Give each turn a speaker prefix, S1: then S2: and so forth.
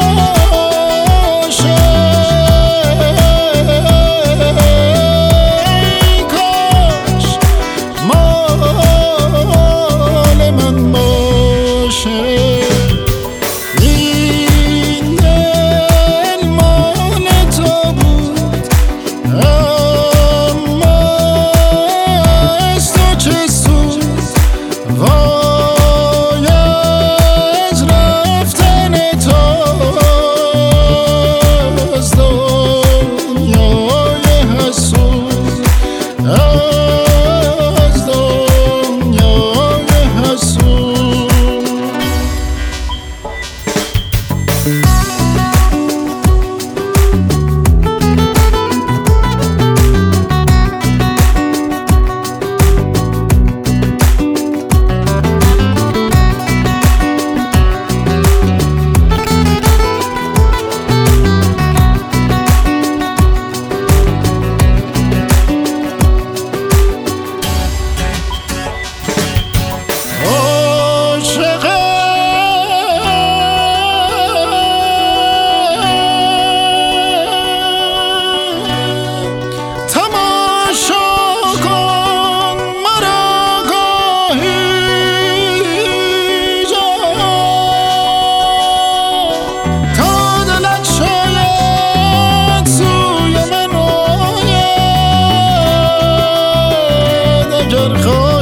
S1: amor. Oh.